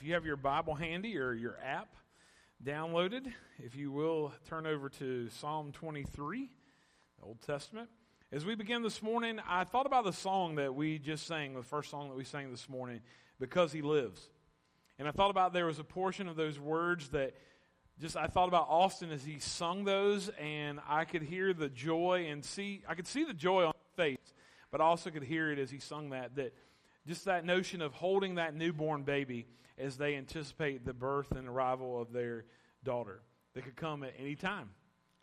If you have your Bible handy or your app downloaded, if you will turn over to Psalm 23, the Old Testament. As we begin this morning, I thought about the song that we just sang, the first song that we sang this morning, Because He Lives. And I thought about there was a portion of those words that just I thought about Austin as he sung those, and I could hear the joy and see, I could see the joy on his face, but I also could hear it as he sung that, that just that notion of holding that newborn baby as they anticipate the birth and arrival of their daughter that could come at any time.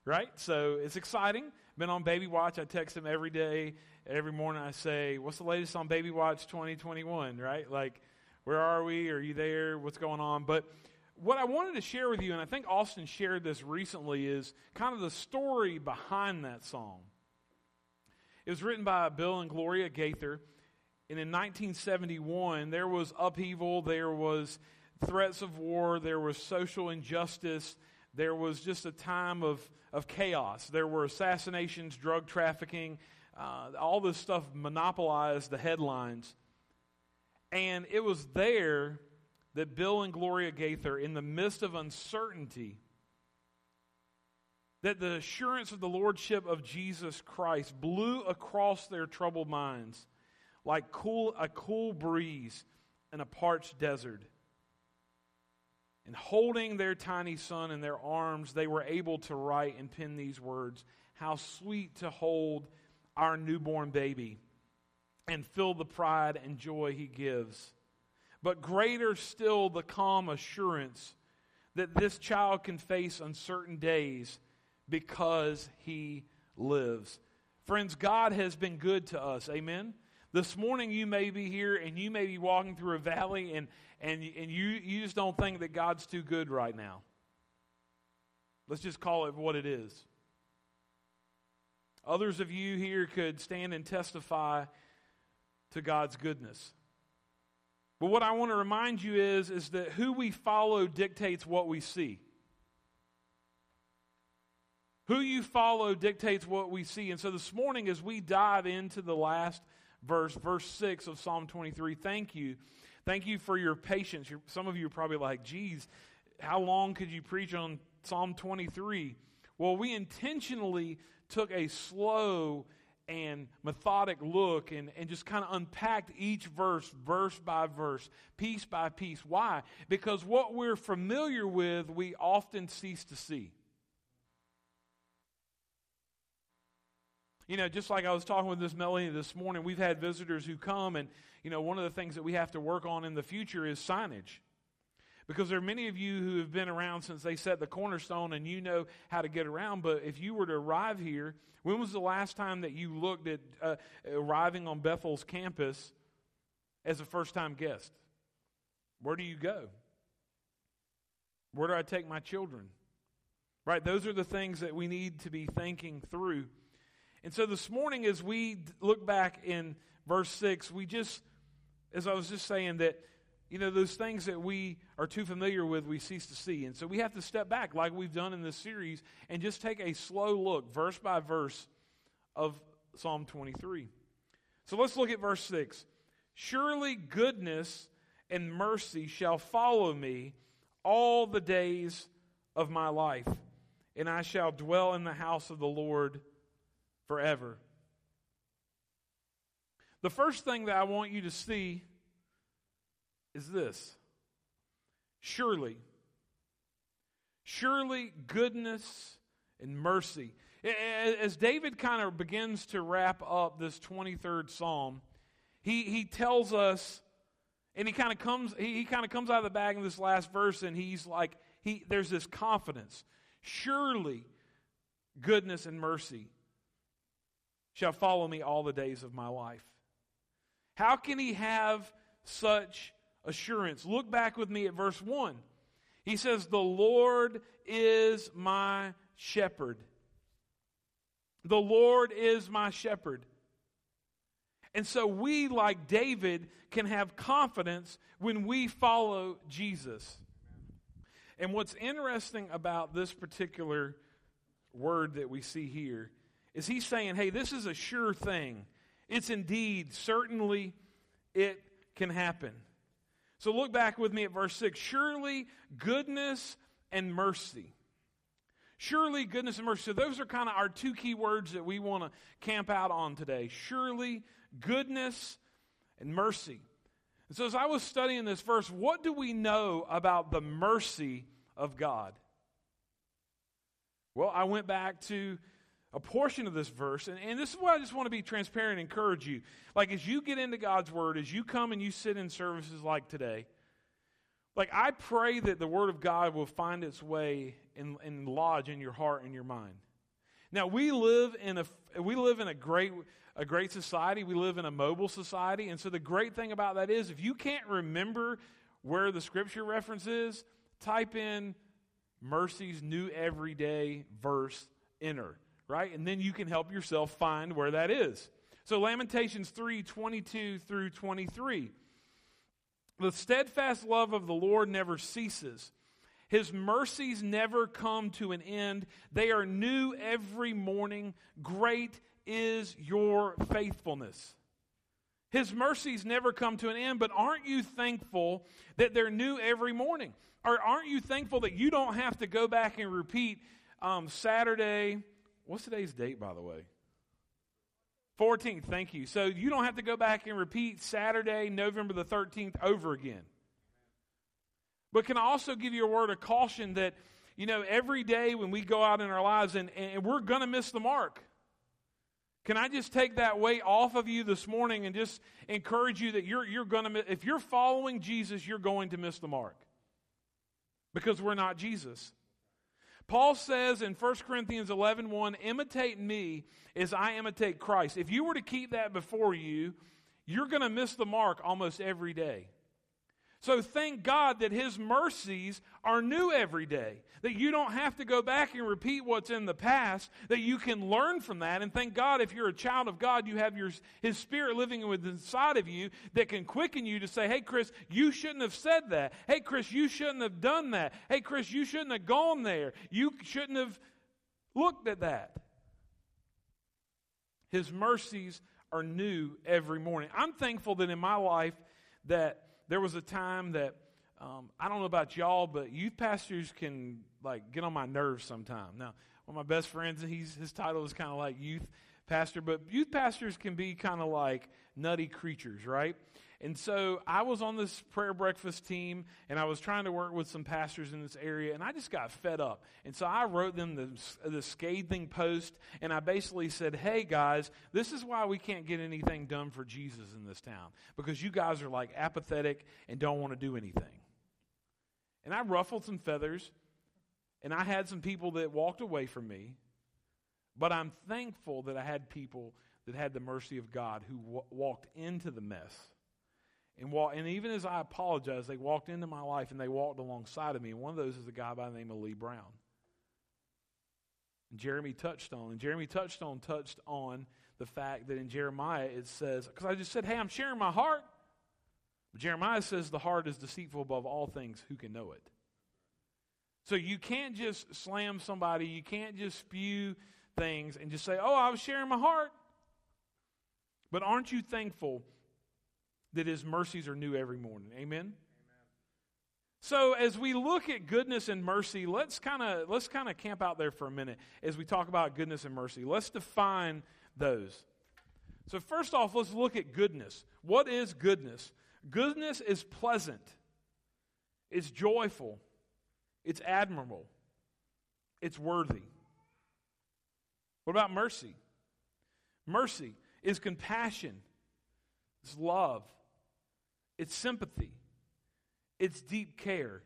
Right? So it's exciting. Been on Baby Watch. I text them every day. Every morning I say, What's the latest on Baby Watch 2021? Right? Like, where are we? Are you there? What's going on? But what I wanted to share with you, and I think Austin shared this recently, is kind of the story behind that song. It was written by Bill and Gloria Gaither. And in 1971, there was upheaval, there was threats of war, there was social injustice, there was just a time of, of chaos. There were assassinations, drug trafficking, uh, all this stuff monopolized the headlines. And it was there that Bill and Gloria Gaither, in the midst of uncertainty, that the assurance of the Lordship of Jesus Christ blew across their troubled minds like cool, a cool breeze in a parched desert. And holding their tiny son in their arms, they were able to write and pen these words How sweet to hold our newborn baby and feel the pride and joy he gives. But greater still the calm assurance that this child can face uncertain days because he lives. Friends, God has been good to us. Amen. This morning, you may be here and you may be walking through a valley and, and, and you, you just don't think that God's too good right now. Let's just call it what it is. Others of you here could stand and testify to God's goodness. But what I want to remind you is, is that who we follow dictates what we see. Who you follow dictates what we see. And so this morning, as we dive into the last verse, verse 6 of Psalm 23. Thank you. Thank you for your patience. You're, some of you are probably like, geez, how long could you preach on Psalm 23? Well, we intentionally took a slow and methodic look and, and just kind of unpacked each verse, verse by verse, piece by piece. Why? Because what we're familiar with, we often cease to see. You know, just like I was talking with this Melanie this morning, we've had visitors who come, and, you know, one of the things that we have to work on in the future is signage. Because there are many of you who have been around since they set the cornerstone and you know how to get around. But if you were to arrive here, when was the last time that you looked at uh, arriving on Bethel's campus as a first time guest? Where do you go? Where do I take my children? Right? Those are the things that we need to be thinking through. And so this morning, as we look back in verse 6, we just, as I was just saying, that, you know, those things that we are too familiar with, we cease to see. And so we have to step back, like we've done in this series, and just take a slow look, verse by verse, of Psalm 23. So let's look at verse 6. Surely goodness and mercy shall follow me all the days of my life, and I shall dwell in the house of the Lord forever. The first thing that I want you to see is this surely, surely goodness and mercy. As David kind of begins to wrap up this 23rd Psalm, he, he tells us, and he kind of comes, he, he kind of comes out of the bag in this last verse, and he's like, he, there's this confidence. Surely goodness and mercy shall follow me all the days of my life. How can he have such assurance? Look back with me at verse 1. He says, The Lord is my shepherd. The Lord is my shepherd. And so we, like David, can have confidence when we follow Jesus. And what's interesting about this particular word that we see here is he's saying, hey, this is a sure thing. It's indeed, certainly, it can happen. So look back with me at verse 6. Surely goodness and mercy. Surely goodness and mercy. So those are kind of our two key words that we want to camp out on today. Surely goodness and mercy. And so as I was studying this verse, what do we know about the mercy of God? Well, I went back to a portion of this verse, and, and this is what I just want to be transparent and encourage you. Like, as you get into God's Word, as you come and you sit in services like today, like, I pray that the Word of God will find its way and, and lodge in your heart and your mind. Now, we live in a, we live in a great, a great society. We live in a mobile society. And so the great thing about that is if you can't remember where the scripture reference is, type in mercy's new everyday verse enter, right? And then you can help yourself find where that is. So Lamentations 3 22 through 23. The steadfast love of the Lord never ceases. His mercies never come to an end. They are new every morning. Great is your faithfulness. His mercies never come to an end, but aren't you thankful that they're new every morning? Or aren't you thankful that you don't have to go back and repeat um, Saturday? What's today's date, by the way? 14th, thank you. So you don't have to go back and repeat Saturday, November the 13th over again. But can I also give you a word of caution that, you know, every day when we go out in our lives and, and we're going to miss the mark. Can I just take that weight off of you this morning and just encourage you that you're, you're going to, if you're following Jesus, you're going to miss the mark because we're not Jesus. Paul says in 1 Corinthians 11 1, imitate me as I imitate Christ. If you were to keep that before you, you're going to miss the mark almost every day. So thank God that His mercies are new every day. That you don't have to go back and repeat what's in the past, that you can learn from that. And thank God if you're a child of God, you have your, His Spirit living inside of you that can quicken you to say, hey, Chris, you shouldn't have said that. Hey, Chris, you shouldn't have done that. Hey, Chris, you shouldn't have gone there. You shouldn't have looked at that. His mercies are new every morning. I'm thankful that in my life that there was a time that um, I don't know about y'all, but youth pastors can like get on my nerves sometimes. Now, one of my best friends, and he's his title is kind of like youth pastor, but youth pastors can be kind of like nutty creatures, right? And so I was on this prayer breakfast team and I was trying to work with some pastors in this area and I just got fed up. And so I wrote them the, the scathing post and I basically said, hey guys, this is why we can't get anything done for Jesus in this town because you guys are like apathetic and don't want to do anything. And I ruffled some feathers and I had some people that walked away from me. But I'm thankful that I had people that had the mercy of God who w- walked into the mess and, and even as I apologized, they walked into my life and they walked alongside of me. And one of those is a guy by the name of Lee Brown. And Jeremy touched on. And Jeremy touched on touched on the fact that in Jeremiah it says, because I just said, hey, I'm sharing my heart. But Jeremiah says the heart is deceitful above all things. Who can know it? So you can't just slam somebody. You can't just spew things and just say, oh, I was sharing my heart. But aren't you thankful that his mercies are new every morning. Amen. Amen. So as we look at goodness and mercy, let's kind of let's kind of camp out there for a minute as we talk about goodness and mercy. Let's define those. So first off, let's look at goodness. What is goodness? Goodness is pleasant. It's joyful. It's admirable. It's worthy. What about mercy? Mercy is compassion. It's love. It's sympathy, it's deep care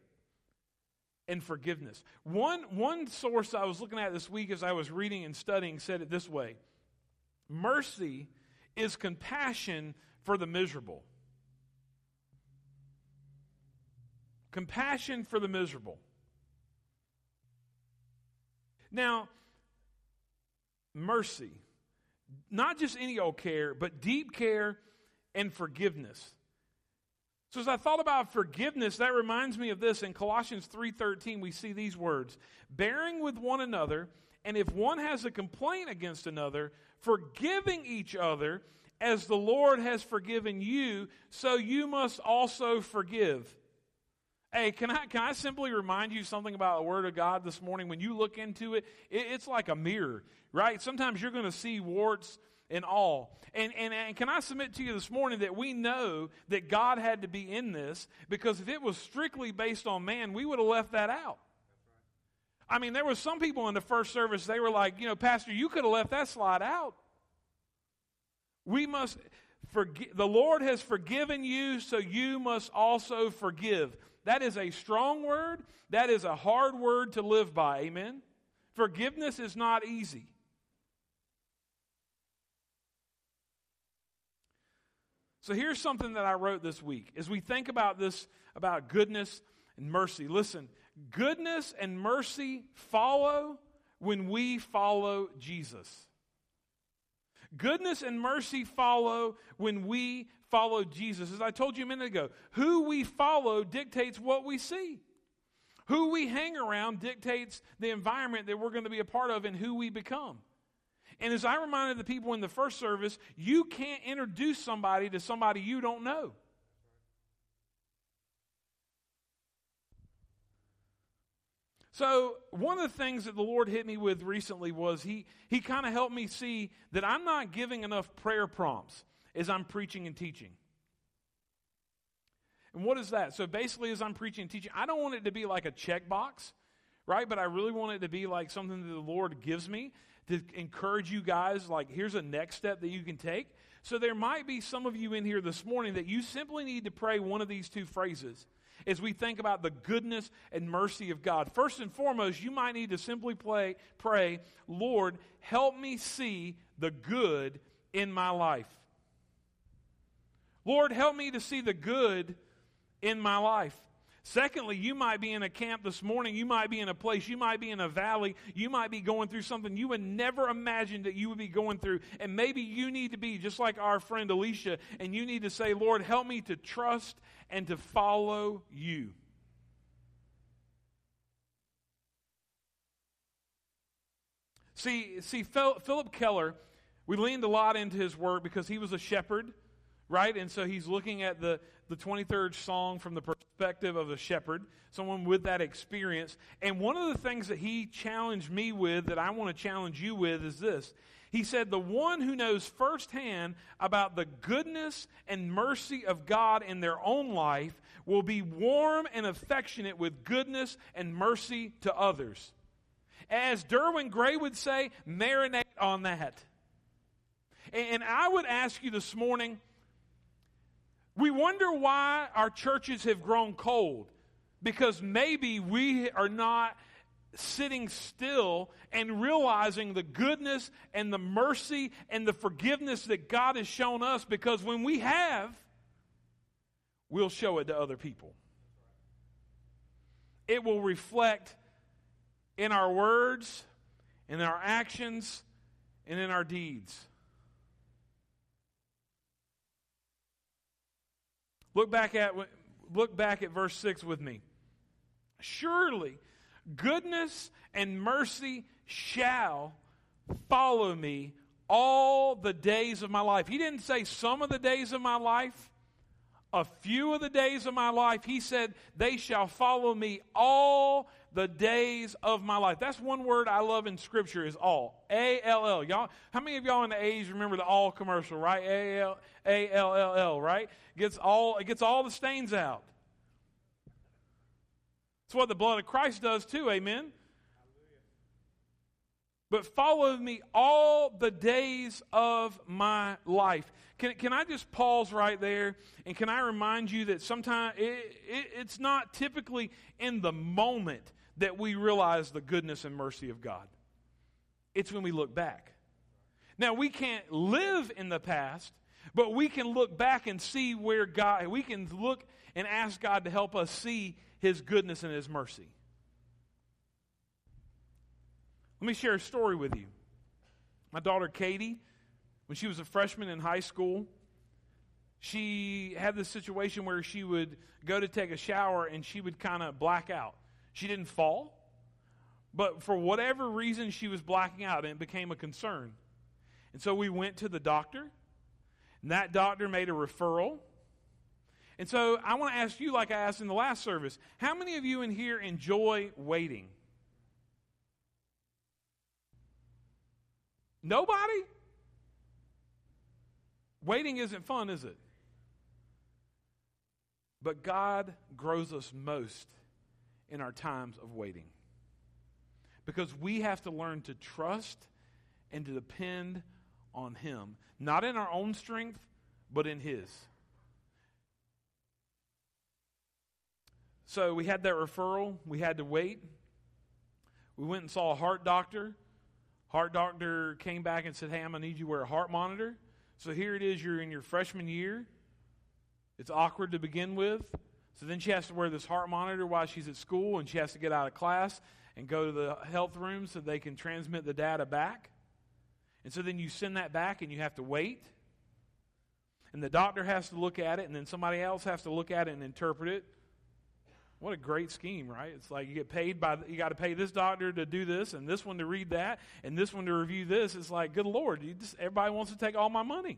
and forgiveness. One, one source I was looking at this week as I was reading and studying said it this way Mercy is compassion for the miserable. Compassion for the miserable. Now, mercy, not just any old care, but deep care and forgiveness. So as I thought about forgiveness, that reminds me of this in Colossians 3:13 we see these words, bearing with one another, and if one has a complaint against another, forgiving each other, as the Lord has forgiven you, so you must also forgive. Hey, can I, can I simply remind you something about the Word of God this morning? When you look into it, it it's like a mirror, right? Sometimes you're going to see warts and all. And, and, and can I submit to you this morning that we know that God had to be in this because if it was strictly based on man, we would have left that out. I mean, there were some people in the first service, they were like, you know, Pastor, you could have left that slide out. We must forgive. The Lord has forgiven you, so you must also forgive. That is a strong word. That is a hard word to live by. Amen. Forgiveness is not easy. So here's something that I wrote this week. As we think about this, about goodness and mercy, listen, goodness and mercy follow when we follow Jesus. Goodness and mercy follow when we follow Jesus. As I told you a minute ago, who we follow dictates what we see. Who we hang around dictates the environment that we're going to be a part of and who we become. And as I reminded the people in the first service, you can't introduce somebody to somebody you don't know. So, one of the things that the Lord hit me with recently was He, he kind of helped me see that I'm not giving enough prayer prompts as I'm preaching and teaching. And what is that? So, basically, as I'm preaching and teaching, I don't want it to be like a checkbox, right? But I really want it to be like something that the Lord gives me to encourage you guys, like, here's a next step that you can take. So, there might be some of you in here this morning that you simply need to pray one of these two phrases as we think about the goodness and mercy of God. First and foremost, you might need to simply play, pray, Lord, help me see the good in my life. Lord, help me to see the good in my life. Secondly, you might be in a camp this morning. You might be in a place. You might be in a valley. You might be going through something you would never imagine that you would be going through. And maybe you need to be just like our friend Alicia, and you need to say, Lord, help me to trust and to follow you. See, see, Phillip Keller, we leaned a lot into his work because he was a shepherd, right? And so he's looking at the, the 23rd song from the perspective of a shepherd, someone with that experience. And one of the things that he challenged me with, that I want to challenge you with, is this he said, The one who knows firsthand about the goodness and mercy of God in their own life will be warm and affectionate with goodness and mercy to others. As Derwin Gray would say, marinate on that. And I would ask you this morning, we wonder why our churches have grown cold. Because maybe we are not sitting still and realizing the goodness and the mercy and the forgiveness that God has shown us because when we have, we'll show it to other people. It will reflect in our words, in our actions, and in our deeds. Look back at look back at verse 6 with me. Surely Goodness and mercy shall follow me all the days of my life. He didn't say some of the days of my life, a few of the days of my life. He said, They shall follow me all the days of my life. That's one word I love in Scripture is all. A L L. Y'all, how many of y'all in the age remember the all commercial, right? A L A L L L, right? Gets all it gets all the stains out. It's what the blood of Christ does too, amen? But follow me all the days of my life. Can, can I just pause right there? And can I remind you that sometimes it, it, it's not typically in the moment that we realize the goodness and mercy of God, it's when we look back. Now, we can't live in the past, but we can look back and see where God, we can look and ask God to help us see his goodness and His mercy. Let me share a story with you. My daughter Katie, when she was a freshman in high school, she had this situation where she would go to take a shower and she would kind of black out. She didn't fall, but for whatever reason, she was blacking out and it became a concern. And so we went to the doctor. And that doctor made a referral. And so I want to ask you, like I asked in the last service, how many of you in here enjoy waiting? Nobody? Waiting isn't fun, is it? But God grows us most in our times of waiting. Because we have to learn to trust and to depend on Him, not in our own strength, but in His. So we had that referral, we had to wait. We went and saw a heart doctor. Heart doctor came back and said, Hey, I'm going to need you to wear a heart monitor. So here it is, you're in your freshman year. It's awkward to begin with. So then she has to wear this heart monitor while she's at school, and she has to get out of class and go to the health room so they can transmit the data back. And so then you send that back and you have to wait. And the doctor has to look at it, and then somebody else has to look at it and interpret it. What a great scheme, right? It's like you get paid by, you got to pay this doctor to do this, and this one to read that, and this one to review this. It's like, good Lord, just, everybody wants to take all my money.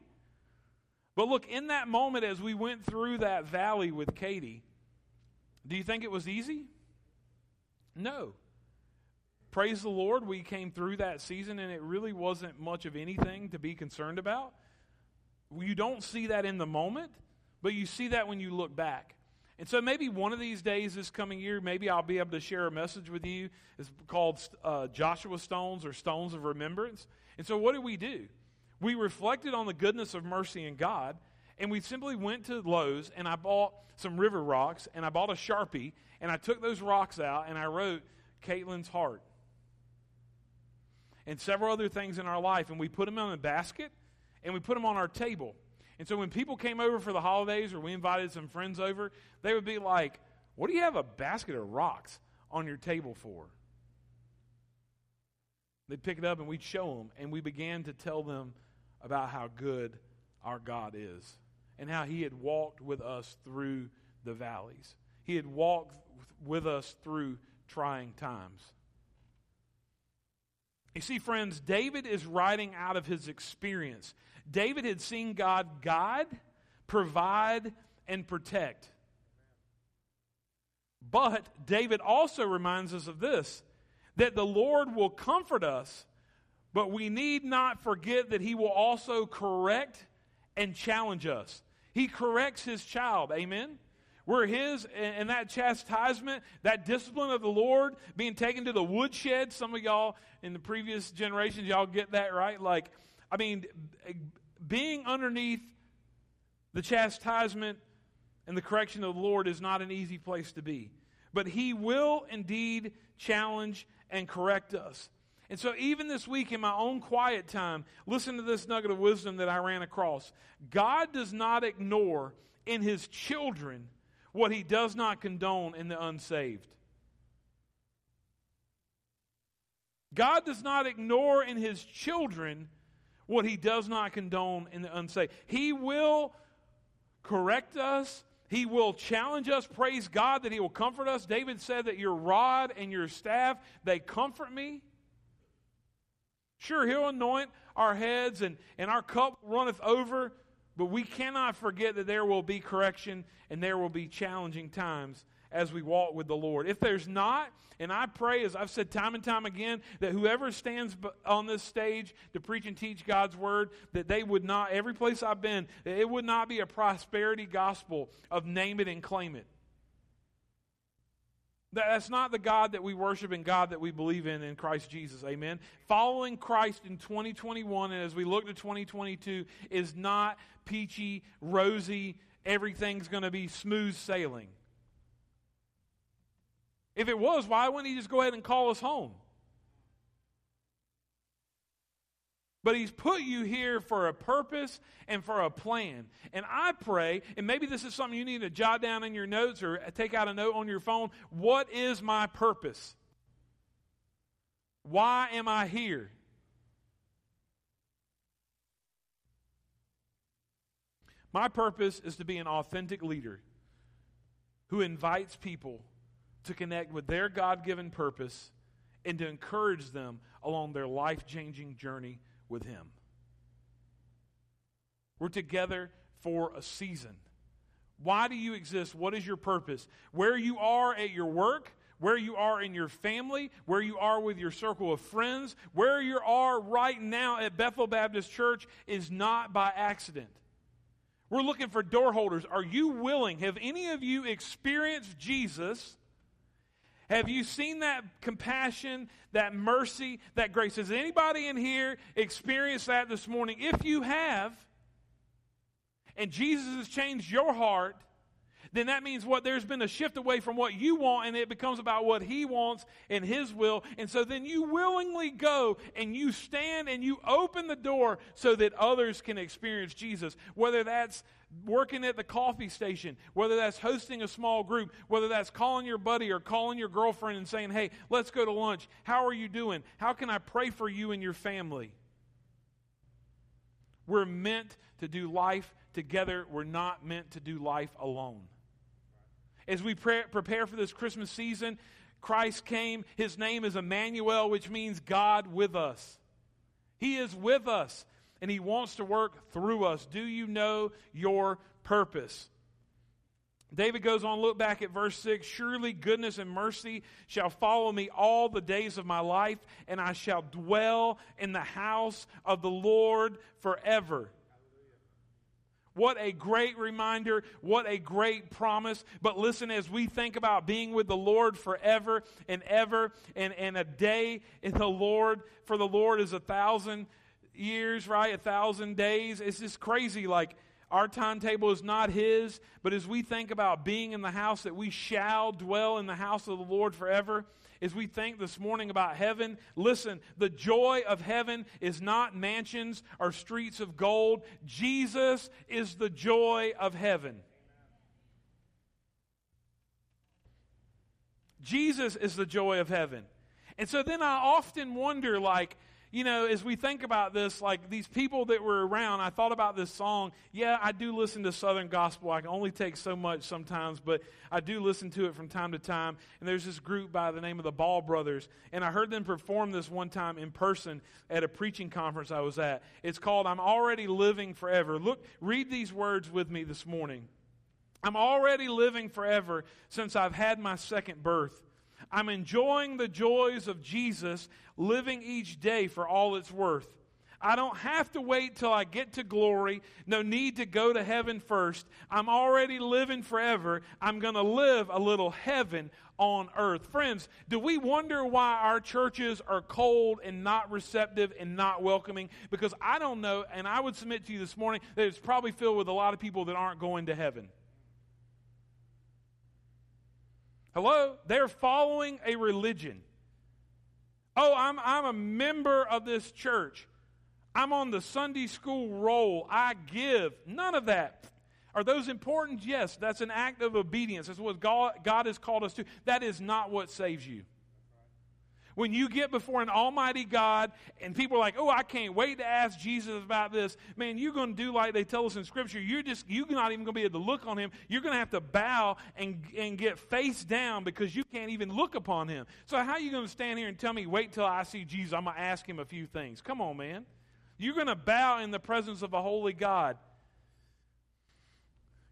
But look, in that moment, as we went through that valley with Katie, do you think it was easy? No. Praise the Lord, we came through that season and it really wasn't much of anything to be concerned about. You don't see that in the moment, but you see that when you look back. And so maybe one of these days this coming year, maybe I'll be able to share a message with you. It's called uh, Joshua Stones or Stones of Remembrance. And so what did we do? We reflected on the goodness of mercy in God and we simply went to Lowe's and I bought some river rocks and I bought a Sharpie and I took those rocks out and I wrote Caitlin's heart and several other things in our life and we put them in a basket and we put them on our table. And so when people came over for the holidays or we invited some friends over, they would be like, What do you have a basket of rocks on your table for? They'd pick it up and we'd show them, and we began to tell them about how good our God is and how He had walked with us through the valleys. He had walked with us through trying times. You see, friends, David is writing out of his experience. David had seen God guide, provide, and protect. But David also reminds us of this that the Lord will comfort us, but we need not forget that He will also correct and challenge us. He corrects His child. Amen? We're His, and that chastisement, that discipline of the Lord being taken to the woodshed. Some of y'all in the previous generations, y'all get that, right? Like, I mean, being underneath the chastisement and the correction of the Lord is not an easy place to be. But He will indeed challenge and correct us. And so, even this week in my own quiet time, listen to this nugget of wisdom that I ran across. God does not ignore in His children what He does not condone in the unsaved. God does not ignore in His children what he does not condone in the unsaved. He will correct us. He will challenge us. Praise God that he will comfort us. David said that your rod and your staff, they comfort me. Sure, he'll anoint our heads and, and our cup runneth over, but we cannot forget that there will be correction and there will be challenging times as we walk with the Lord. If there's not, and I pray, as I've said time and time again, that whoever stands on this stage to preach and teach God's word, that they would not, every place I've been, that it would not be a prosperity gospel of name it and claim it. That's not the God that we worship and God that we believe in in Christ Jesus. Amen. Following Christ in 2021 and as we look to 2022 is not peachy, rosy, everything's going to be smooth sailing. If it was, why wouldn't he just go ahead and call us home? But he's put you here for a purpose and for a plan. And I pray, and maybe this is something you need to jot down in your notes or take out a note on your phone. What is my purpose? Why am I here? My purpose is to be an authentic leader who invites people to connect with their God given purpose and to encourage them along their life changing journey with Him. We're together for a season. Why do you exist? What is your purpose? Where you are at your work, where you are in your family, where you are with your circle of friends, where you are right now at Bethel Baptist Church is not by accident. We're looking for door holders. Are you willing? Have any of you experienced Jesus? Have you seen that compassion, that mercy, that grace? Has anybody in here experienced that this morning? If you have, and Jesus has changed your heart, then that means what there's been a shift away from what you want and it becomes about what he wants and his will. And so then you willingly go and you stand and you open the door so that others can experience Jesus. Whether that's working at the coffee station, whether that's hosting a small group, whether that's calling your buddy or calling your girlfriend and saying, "Hey, let's go to lunch. How are you doing? How can I pray for you and your family?" We're meant to do life together. We're not meant to do life alone. As we pre- prepare for this Christmas season, Christ came. His name is Emmanuel, which means God with us. He is with us, and He wants to work through us. Do you know your purpose? David goes on, look back at verse 6 Surely goodness and mercy shall follow me all the days of my life, and I shall dwell in the house of the Lord forever. What a great reminder. What a great promise. But listen, as we think about being with the Lord forever and ever, and, and a day in the Lord, for the Lord is a thousand years, right? A thousand days. It's just crazy. Like, our timetable is not His, but as we think about being in the house, that we shall dwell in the house of the Lord forever, as we think this morning about heaven, listen, the joy of heaven is not mansions or streets of gold. Jesus is the joy of heaven. Jesus is the joy of heaven. And so then I often wonder, like, you know, as we think about this, like these people that were around, I thought about this song. Yeah, I do listen to Southern gospel. I can only take so much sometimes, but I do listen to it from time to time. And there's this group by the name of the Ball Brothers, and I heard them perform this one time in person at a preaching conference I was at. It's called I'm Already Living Forever. Look, read these words with me this morning. I'm already living forever since I've had my second birth. I'm enjoying the joys of Jesus, living each day for all it's worth. I don't have to wait till I get to glory. No need to go to heaven first. I'm already living forever. I'm going to live a little heaven on earth. Friends, do we wonder why our churches are cold and not receptive and not welcoming? Because I don't know, and I would submit to you this morning that it's probably filled with a lot of people that aren't going to heaven. Hello? They're following a religion. Oh, I'm, I'm a member of this church. I'm on the Sunday school roll. I give. None of that. Are those important? Yes, that's an act of obedience. That's what God, God has called us to. That is not what saves you. When you get before an almighty God and people are like, oh, I can't wait to ask Jesus about this, man, you're going to do like they tell us in Scripture. You're just, you're not even going to be able to look on him. You're going to have to bow and, and get face down because you can't even look upon him. So, how are you going to stand here and tell me, wait till I see Jesus? I'm going to ask him a few things. Come on, man. You're going to bow in the presence of a holy God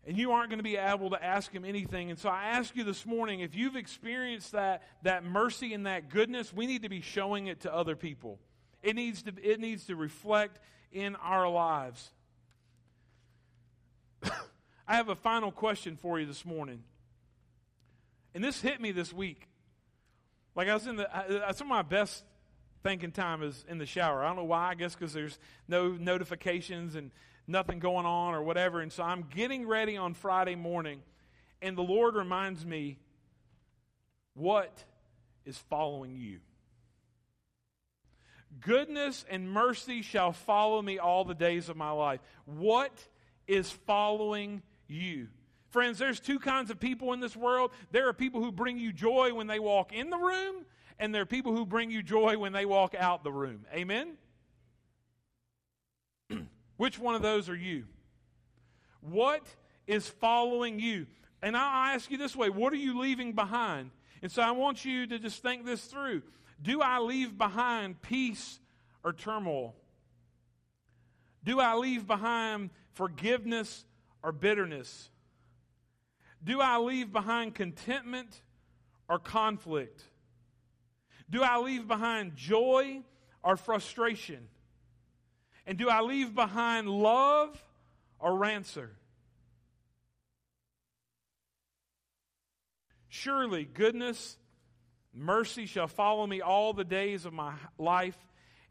and you aren't going to be able to ask him anything. And so I ask you this morning if you've experienced that, that mercy and that goodness, we need to be showing it to other people. It needs to, it needs to reflect in our lives. I have a final question for you this morning. And this hit me this week. Like I was in the, I, some of my best thinking time is in the shower. I don't know why. I guess because there's no notifications and nothing going on or whatever. And so I'm getting ready on Friday morning, and the Lord reminds me what is following you. Goodness and mercy shall follow me all the days of my life. What is following you? Friends, there's two kinds of people in this world. There are people who bring you joy when they walk in the room, and there are people who bring you joy when they walk out the room. Amen? Which one of those are you? What is following you? And I'll ask you this way what are you leaving behind? And so I want you to just think this through. Do I leave behind peace or turmoil? Do I leave behind forgiveness or bitterness? Do I leave behind contentment or conflict? Do I leave behind joy or frustration? And do I leave behind love or rancor? Surely goodness, mercy shall follow me all the days of my life,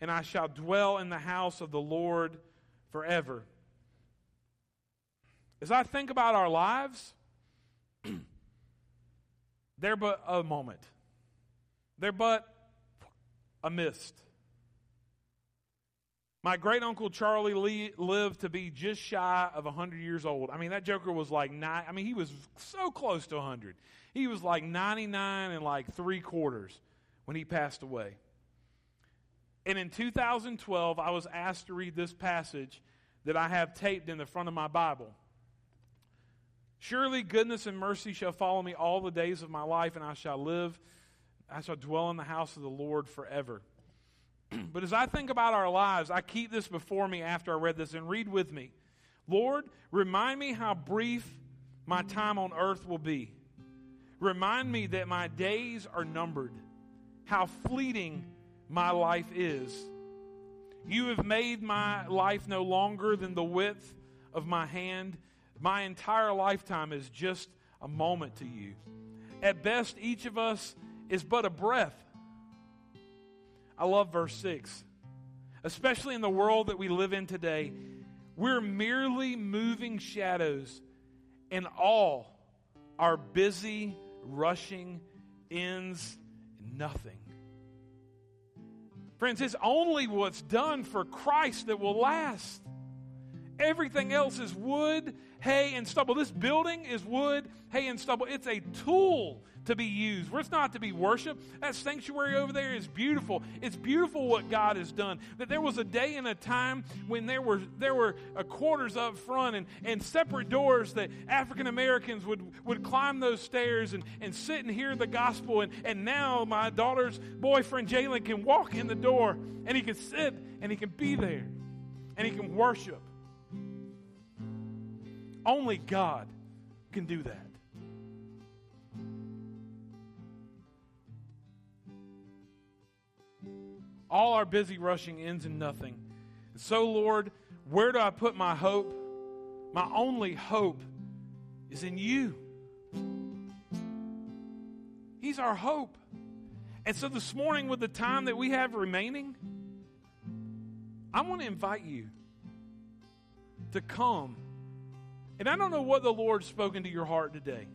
and I shall dwell in the house of the Lord forever. As I think about our lives, they're but a moment, they're but a mist. My great uncle Charlie Lee lived to be just shy of 100 years old. I mean, that joker was like nine. I mean, he was so close to 100. He was like 99 and like three quarters when he passed away. And in 2012, I was asked to read this passage that I have taped in the front of my Bible. Surely goodness and mercy shall follow me all the days of my life, and I shall live, I shall dwell in the house of the Lord forever. but as I think about our lives, I keep this before me after I read this and read with me. Lord, remind me how brief my time on earth will be. Remind me that my days are numbered, how fleeting my life is. You have made my life no longer than the width of my hand. My entire lifetime is just a moment to you. At best, each of us is but a breath. I love verse 6. Especially in the world that we live in today, we're merely moving shadows, and all our busy rushing ends nothing. Friends, it's only what's done for Christ that will last. Everything else is wood, hay, and stubble. This building is wood, hay, and stubble. It's a tool to be used. where It's not to be worshiped. That sanctuary over there is beautiful. It's beautiful what God has done. That there was a day and a time when there were there were uh, quarters up front and, and separate doors that African Americans would, would climb those stairs and, and sit and hear the gospel. And, and now my daughter's boyfriend Jalen can walk in the door and he can sit and he can be there and he can worship. Only God can do that. All our busy rushing ends in nothing. So, Lord, where do I put my hope? My only hope is in you. He's our hope. And so, this morning, with the time that we have remaining, I want to invite you to come. And I don't know what the Lord's spoken to your heart today.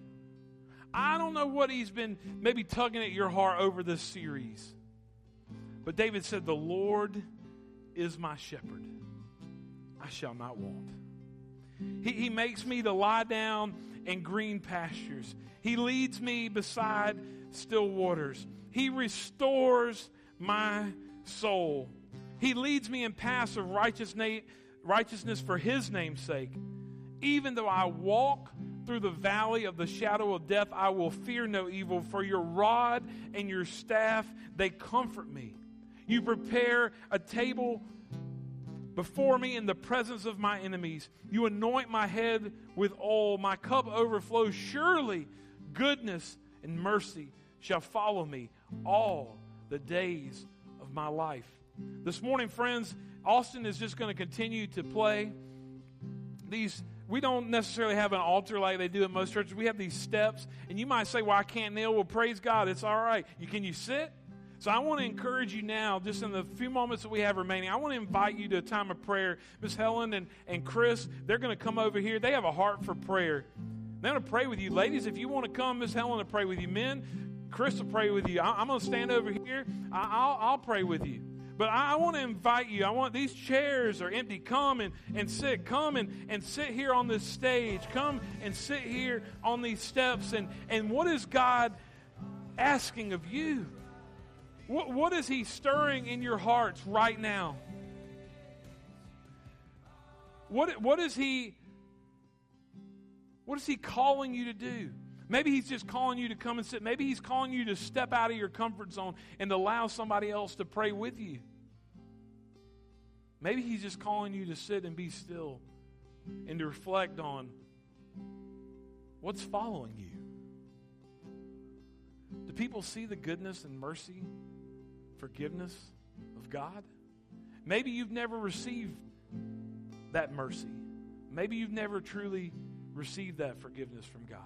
I don't know what He's been maybe tugging at your heart over this series. But David said, The Lord is my shepherd. I shall not want. He, he makes me to lie down in green pastures. He leads me beside still waters. He restores my soul. He leads me in paths of righteousness for his name's sake. Even though I walk through the valley of the shadow of death, I will fear no evil, for your rod and your staff, they comfort me. You prepare a table before me in the presence of my enemies. You anoint my head with oil. My cup overflows. Surely goodness and mercy shall follow me all the days of my life. This morning, friends, Austin is just going to continue to play these. We don't necessarily have an altar like they do in most churches. We have these steps, and you might say, "Well, I can't kneel." Well, praise God, it's all right. You can you sit? So I want to encourage you now, just in the few moments that we have remaining, I want to invite you to a time of prayer. Miss Helen and, and Chris, they're going to come over here. They have a heart for prayer. They're going to pray with you. Ladies, if you want to come, Miss Helen to pray with you. Men, Chris will pray with you. I, am going to stand over here. I, will I'll pray with you. But I, I, want to invite you. I want these chairs are empty. Come and, and sit. Come and, and sit here on this stage. Come and sit here on these steps. And, and what is God asking of you? What, what is He stirring in your hearts right now? What, what is He what is He calling you to do? Maybe He's just calling you to come and sit. Maybe He's calling you to step out of your comfort zone and allow somebody else to pray with you. Maybe He's just calling you to sit and be still and to reflect on what's following you. Do people see the goodness and mercy, forgiveness of God? Maybe you've never received that mercy. Maybe you've never truly received that forgiveness from God.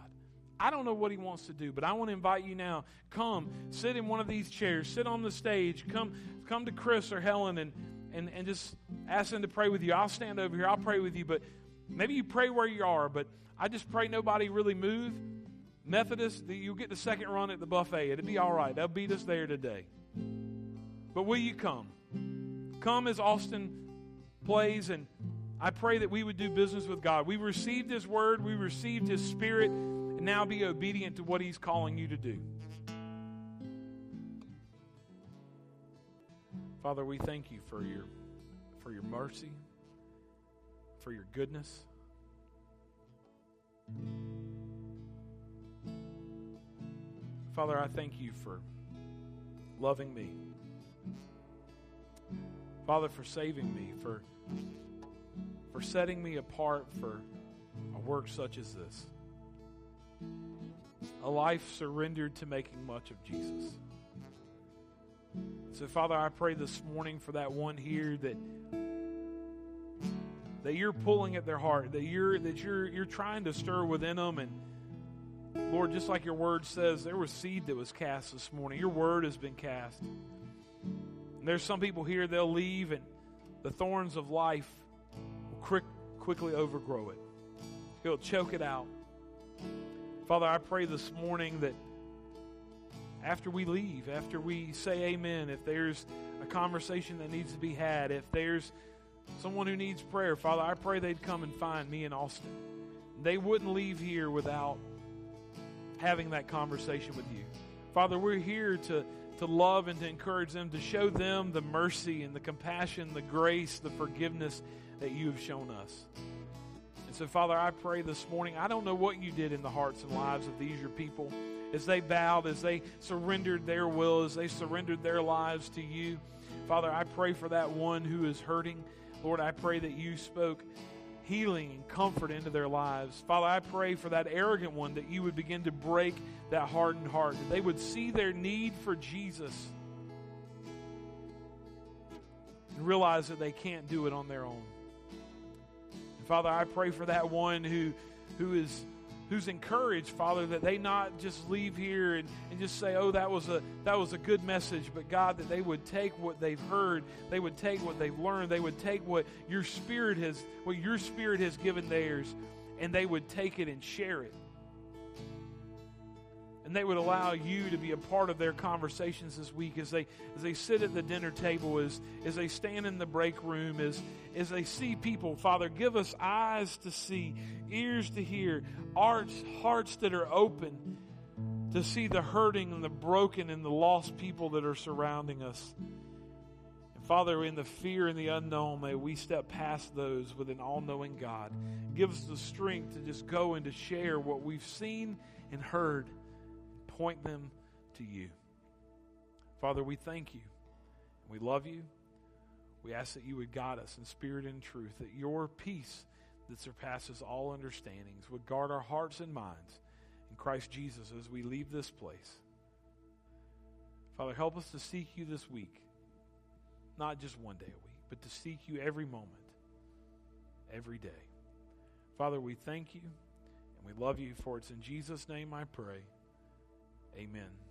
I don't know what he wants to do, but I want to invite you now. Come, sit in one of these chairs, sit on the stage, come, come to Chris or Helen and, and, and just ask them to pray with you. I'll stand over here, I'll pray with you, but maybe you pray where you are, but I just pray nobody really move. Methodist, you'll get the second run at the buffet. It'll be all right. They'll beat us there today. But will you come? Come as Austin plays, and I pray that we would do business with God. We received His word, we received His spirit, and now be obedient to what He's calling you to do. Father, we thank you for your for your mercy, for your goodness. Father, I thank you for loving me. Father, for saving me, for, for setting me apart for a work such as this. A life surrendered to making much of Jesus. So, Father, I pray this morning for that one here that that you're pulling at their heart, that you're that you're you're trying to stir within them and Lord, just like your word says, there was seed that was cast this morning. Your word has been cast. And there's some people here, they'll leave and the thorns of life will quick, quickly overgrow it. It'll choke it out. Father, I pray this morning that after we leave, after we say amen, if there's a conversation that needs to be had, if there's someone who needs prayer, Father, I pray they'd come and find me in Austin. They wouldn't leave here without having that conversation with you. Father, we're here to, to love and to encourage them, to show them the mercy and the compassion, the grace, the forgiveness that you have shown us. So, Father, I pray this morning, I don't know what you did in the hearts and lives of these, your people, as they bowed, as they surrendered their will, as they surrendered their lives to you. Father, I pray for that one who is hurting. Lord, I pray that you spoke healing and comfort into their lives. Father, I pray for that arrogant one that you would begin to break that hardened heart, that they would see their need for Jesus and realize that they can't do it on their own. Father, I pray for that one who who is who's encouraged, Father, that they not just leave here and, and just say, oh, that was a that was a good message, but God, that they would take what they've heard, they would take what they've learned, they would take what your spirit has what your spirit has given theirs, and they would take it and share it and they would allow you to be a part of their conversations this week as they as they sit at the dinner table, as as they stand in the break room, as as they see people. Father, give us eyes to see, ears to hear, hearts hearts that are open to see the hurting and the broken and the lost people that are surrounding us. And Father, in the fear and the unknown, may we step past those with an all knowing God. Give us the strength to just go and to share what we've seen and heard point them to you. Father, we thank you. We love you. We ask that you would guide us in spirit and truth, that your peace that surpasses all understandings would guard our hearts and minds in Christ Jesus as we leave this place. Father, help us to seek you this week, not just one day a week, but to seek you every moment, every day. Father, we thank you and we love you, for it's in Jesus' name I pray. Amen.